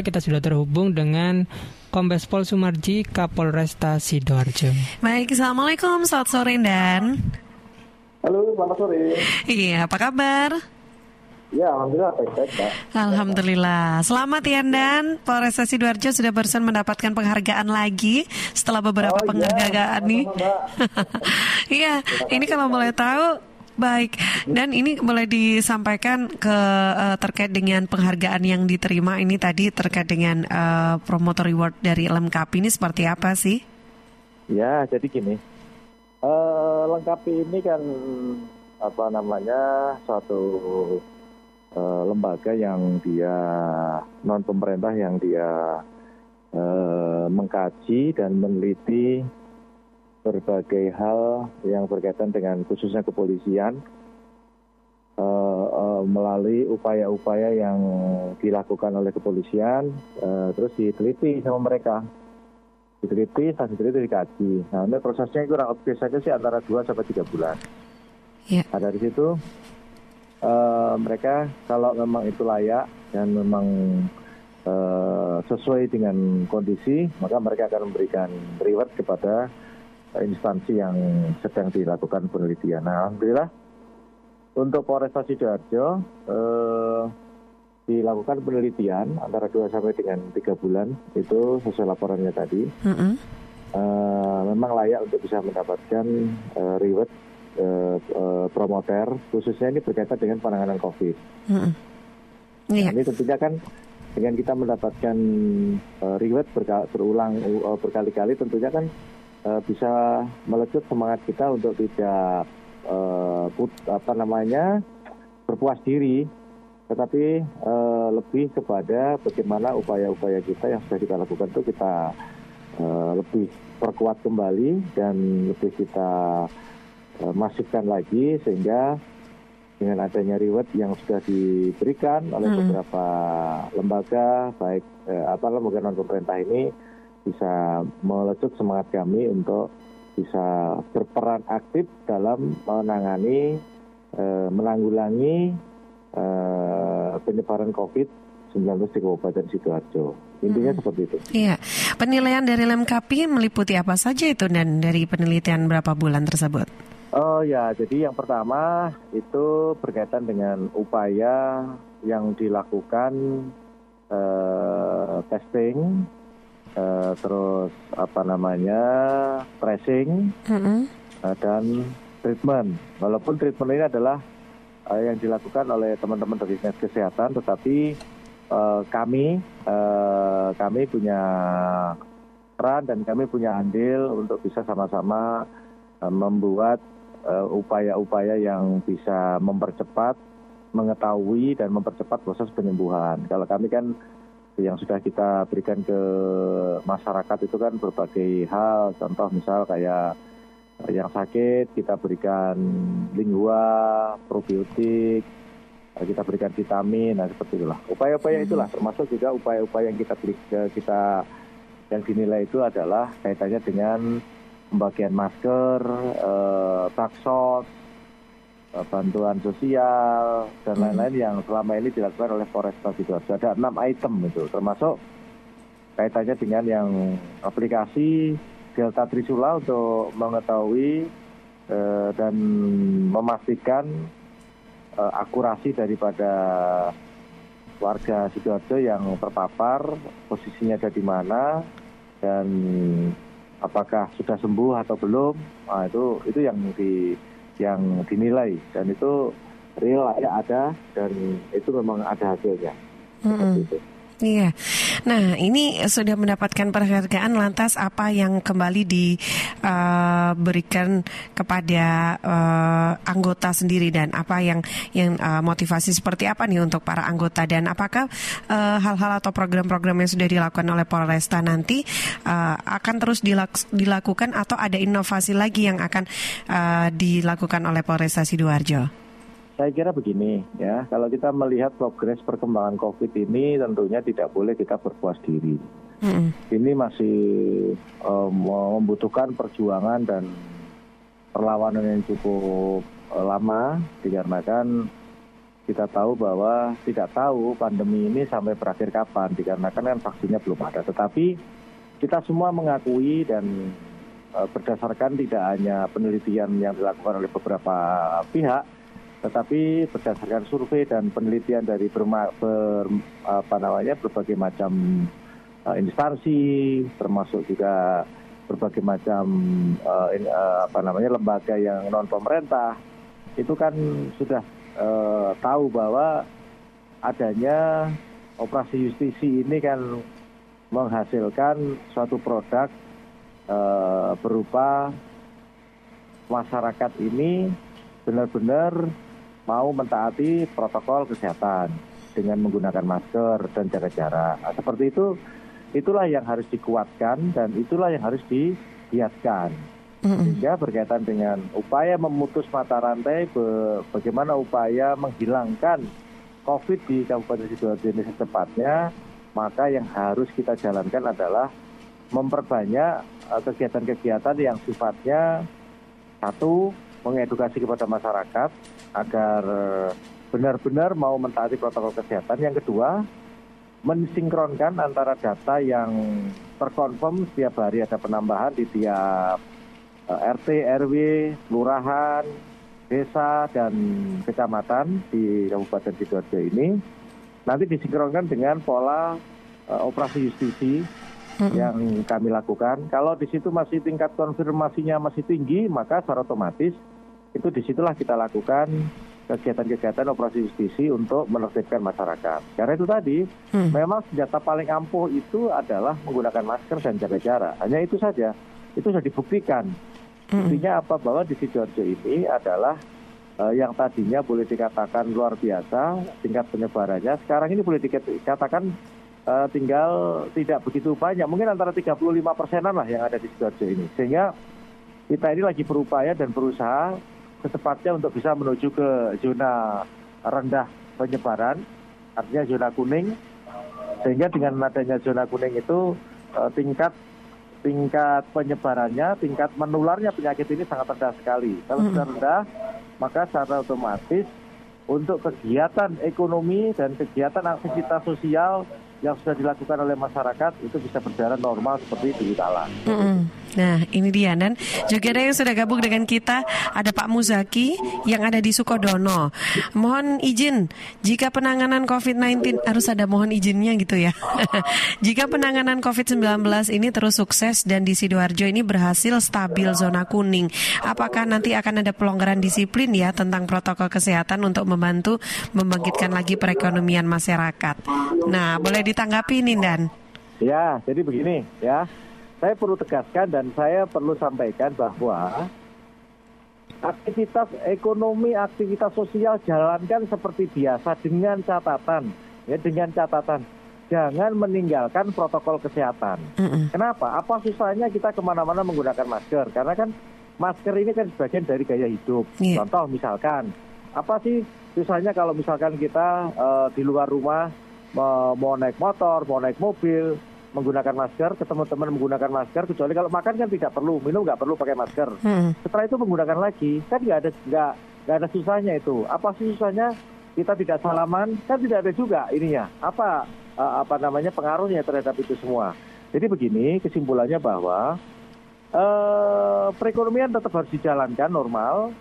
kita sudah terhubung dengan Kombes Pol Sumarji Kapolresta Sidoarjo. Baik, Assalamualaikum, selamat sore Dan. Halo, selamat sore. Iya, apa kabar? Ya, alhamdulillah baik-baik, Pak. Alhamdulillah. Selamat ya Dan. Polresta Sidoarjo sudah barusan mendapatkan penghargaan lagi setelah beberapa Oh, iya. penghargaan nih. Sama-sama, Mbak. Iya, ini kalau boleh tahu baik dan ini boleh disampaikan ke eh, terkait dengan penghargaan yang diterima ini tadi terkait dengan eh, promoter reward dari Lemkapi ini seperti apa sih? Ya, jadi gini. eh lengkapi ini kan apa namanya suatu eh, lembaga yang dia non pemerintah yang dia eh, mengkaji dan meneliti berbagai hal yang berkaitan dengan khususnya kepolisian eh, eh, melalui upaya-upaya yang dilakukan oleh kepolisian eh, terus diteliti sama mereka diteliti, setelah diteliti dikaji. Nah, ini prosesnya kurang lebih saja sih antara 2 sampai 3 bulan. Ya. Nah, dari situ eh, mereka kalau memang itu layak dan memang eh, sesuai dengan kondisi, maka mereka akan memberikan reward kepada instansi yang sedang dilakukan penelitian. Nah, alhamdulillah untuk Polresta Sidoarjo eh, dilakukan penelitian antara 2 sampai dengan 3 bulan itu sesuai laporannya tadi. Mm-mm. Eh, memang layak untuk bisa mendapatkan eh, reward eh, eh, promoter khususnya ini berkaitan dengan penanganan COVID. Mm-mm. Iya. Nah, ini tentunya kan dengan kita mendapatkan eh, reward berka- berulang eh, berkali-kali tentunya kan eh, bisa melecut semangat kita untuk tidak eh, put- apa namanya berpuas diri tetapi eh, lebih kepada bagaimana upaya-upaya kita yang sudah kita lakukan itu kita eh, lebih perkuat kembali dan lebih kita eh, masifkan lagi sehingga dengan adanya reward yang sudah diberikan oleh Hmm. beberapa lembaga baik eh, apa lembaga non pemerintah ini bisa melecut semangat kami untuk bisa berperan aktif dalam menangani eh, menanggulangi eh, penyebaran COVID-19 di Kabupaten Sidoarjo. Intinya seperti itu. Iya. Penilaian dari Lemkapi meliputi apa saja itu dan dari penelitian berapa bulan tersebut? Oh ya, jadi yang pertama itu berkaitan dengan upaya yang dilakukan eh, testing, eh, terus apa namanya tracing Mm-mm. eh, dan treatment. Walaupun treatment ini adalah eh, yang dilakukan oleh teman-teman dari dinas kesehatan, tetapi eh, kami eh, kami punya peran dan kami punya andil untuk bisa sama-sama eh, membuat upaya-upaya yang bisa mempercepat, mengetahui dan mempercepat proses penyembuhan. Kalau kami kan yang sudah kita berikan ke masyarakat itu kan berbagai hal, contoh misal kayak yang sakit kita berikan lingua, probiotik, eh, kita berikan vitamin, nah seperti itulah. Upaya-upaya itulah termasuk juga upaya-upaya yang kita beri- eh, kita yang dinilai itu adalah kaitannya dengan pembagian masker, eh, baksos, eh, bantuan sosial dan Hmm. lain-lain yang selama ini dilakukan oleh Polresta Sidoarjo. Ada enam item itu, termasuk kaitannya dengan yang aplikasi Delta Trisula untuk mengetahui eh, dan memastikan eh, akurasi daripada warga Sidoarjo yang terpapar, posisinya ada di mana dan apakah sudah sembuh atau belum. Nah, itu itu yang di yang dinilai dan itu real ya ada dan itu memang ada hasilnya. Mm-mm. itu. Iya. Nah, ini sudah mendapatkan penghargaan lantas apa yang kembali diberikan kepada eh, anggota sendiri dan apa yang yang eh, motivasi seperti apa nih untuk para anggota dan apakah eh, hal-hal atau program-program yang sudah dilakukan oleh Polresta nanti eh, akan terus dilak- dilakukan atau ada inovasi lagi yang akan eh, dilakukan oleh Polresta Sidoarjo? Saya kira begini ya, kalau kita melihat progres perkembangan COVID ini tentunya tidak boleh kita berpuas diri. Mm-mm. Ini masih eh, membutuhkan perjuangan dan perlawanan yang cukup eh, lama dikarenakan kita tahu bahwa tidak tahu pandemi ini sampai berakhir kapan dikarenakan kan vaksinnya belum ada. Tetapi kita semua mengakui dan uh, berdasarkan tidak hanya penelitian yang dilakukan oleh beberapa pihak, tetapi berdasarkan survei dan penelitian dari ber, apa namanya berbagai macam uh, instansi, termasuk juga berbagai macam uh, in, uh, apa namanya lembaga yang non pemerintah, itu kan sudah uh, tahu bahwa adanya operasi justisi ini kan menghasilkan suatu produk uh, berupa masyarakat ini benar-benar mau mentaati protokol kesehatan dengan menggunakan masker dan jaga jarak. Nah, seperti itu, itulah yang harus dikuatkan dan itulah yang harus dihiaskan. Sehingga berkaitan dengan upaya memutus mata rantai, be bagaimana upaya menghilangkan COVID di Kabupaten Sidoarjo ini secepatnya, maka yang harus kita jalankan adalah memperbanyak eh, kegiatan-kegiatan yang sifatnya satu mengedukasi kepada masyarakat agar benar-benar mau mentaati protokol kesehatan. Yang kedua, mensinkronkan antara data yang terkonfirm setiap hari ada penambahan di tiap Eh, RT, RW, kelurahan, desa dan kecamatan di Kabupaten Sidoarjo ini nanti disinkronkan dengan pola uh, operasi justisi hmm. yang kami lakukan. Kalau di situ masih tingkat konfirmasinya masih tinggi, maka secara otomatis itu di situlah kita lakukan kegiatan-kegiatan operasi justisi untuk menertibkan masyarakat. Karena itu tadi, hmm. memang senjata paling ampuh itu adalah menggunakan masker dan jaga jarak. Hanya itu saja. Itu sudah dibuktikan Intinya apa bahwa di Sidoarjo ini adalah uh, yang tadinya boleh dikatakan luar biasa tingkat penyebarannya, sekarang ini boleh dikatakan uh, tinggal tidak begitu banyak, mungkin antara 35 persenan lah yang ada di Sidoarjo ini. Sehingga kita ini lagi berupaya dan berusaha secepatnya untuk bisa menuju ke zona rendah penyebaran, artinya zona kuning. Sehingga dengan adanya zona kuning itu uh, tingkat tingkat penyebarannya, tingkat menularnya penyakit ini sangat rendah sekali. Kalau sudah rendah, maka secara otomatis untuk kegiatan ekonomi dan kegiatan aktivitas sosial yang sudah dilakukan oleh masyarakat itu bisa berjalan normal seperti di kala. Mm -hmm. Nah, ini dia dan juga ada yang sudah gabung dengan kita ada Pak Muzaki yang ada di Sukodono. Mohon izin jika penanganan COVID-19 harus ada mohon izinnya gitu ya. jika penanganan COVID-19 ini terus sukses dan di Sidoarjo ini berhasil stabil zona kuning, apakah nanti akan ada pelonggaran disiplin ya tentang protokol kesehatan untuk membantu membangkitkan lagi perekonomian masyarakat? Nah, boleh ditanggapi Nindan. Ya, jadi begini ya. Saya perlu tegaskan dan saya perlu sampaikan bahwa aktivitas ekonomi, aktivitas sosial jalankan seperti biasa dengan catatan, ya dengan catatan jangan meninggalkan protokol kesehatan. Mm -mm. Kenapa? Apa susahnya kita ke mana-mana menggunakan masker? Karena kan masker ini kan sebagian dari gaya hidup. Yeah. Contoh misalkan, apa sih susahnya kalau misalkan kita uh, di luar rumah mau naik motor, mau naik mobil, menggunakan masker, ketemu teman menggunakan masker, kecuali kalau makan kan tidak perlu, minum nggak perlu pakai masker. Hmm. Setelah itu menggunakan lagi, kan nggak ada nggak nggak ada susahnya itu. Apa sih susahnya? Kita tidak salaman, kan tidak ada juga ininya. Apa apa namanya pengaruhnya terhadap itu semua. Jadi begini kesimpulannya bahwa uh, perekonomian tetap harus dijalankan normal,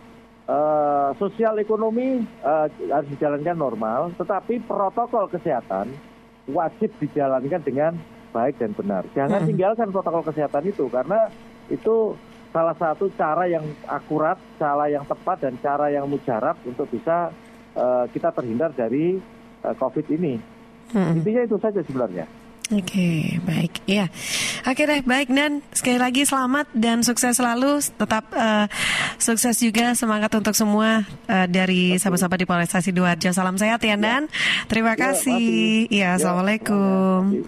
uh, sosial ekonomi uh, harus dijalankan normal, tetapi protokol kesehatan wajib dijalankan dengan baik dan benar. Jangan hmm. tinggalkan protokol kesehatan itu karena itu salah satu cara yang akurat, cara yang tepat dan cara yang mujarab untuk bisa uh, kita terhindar dari uh, COVID ini. Hmm. Intinya itu saja sebenarnya. Oke, okay, baik. Ya. Oke deh, baik dan sekali lagi selamat dan sukses selalu. Tetap uh, sukses juga semangat untuk semua uh, dari sahabat-sahabat di Polresta Sidoarjo. Salam sehat ya, Dan. Terima ya, kasih. Ya, ya, Assalamualaikum.